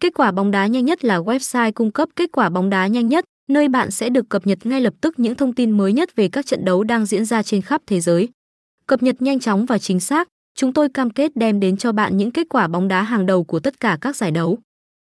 Kết quả bóng đá nhanh nhất là website cung cấp kết quả bóng đá nhanh nhất, nơi bạn sẽ được cập nhật ngay lập tức những thông tin mới nhất về các trận đấu đang diễn ra trên khắp thế giới. Cập nhật nhanh chóng và chính xác, chúng tôi cam kết đem đến cho bạn những kết quả bóng đá hàng đầu của tất cả các giải đấu.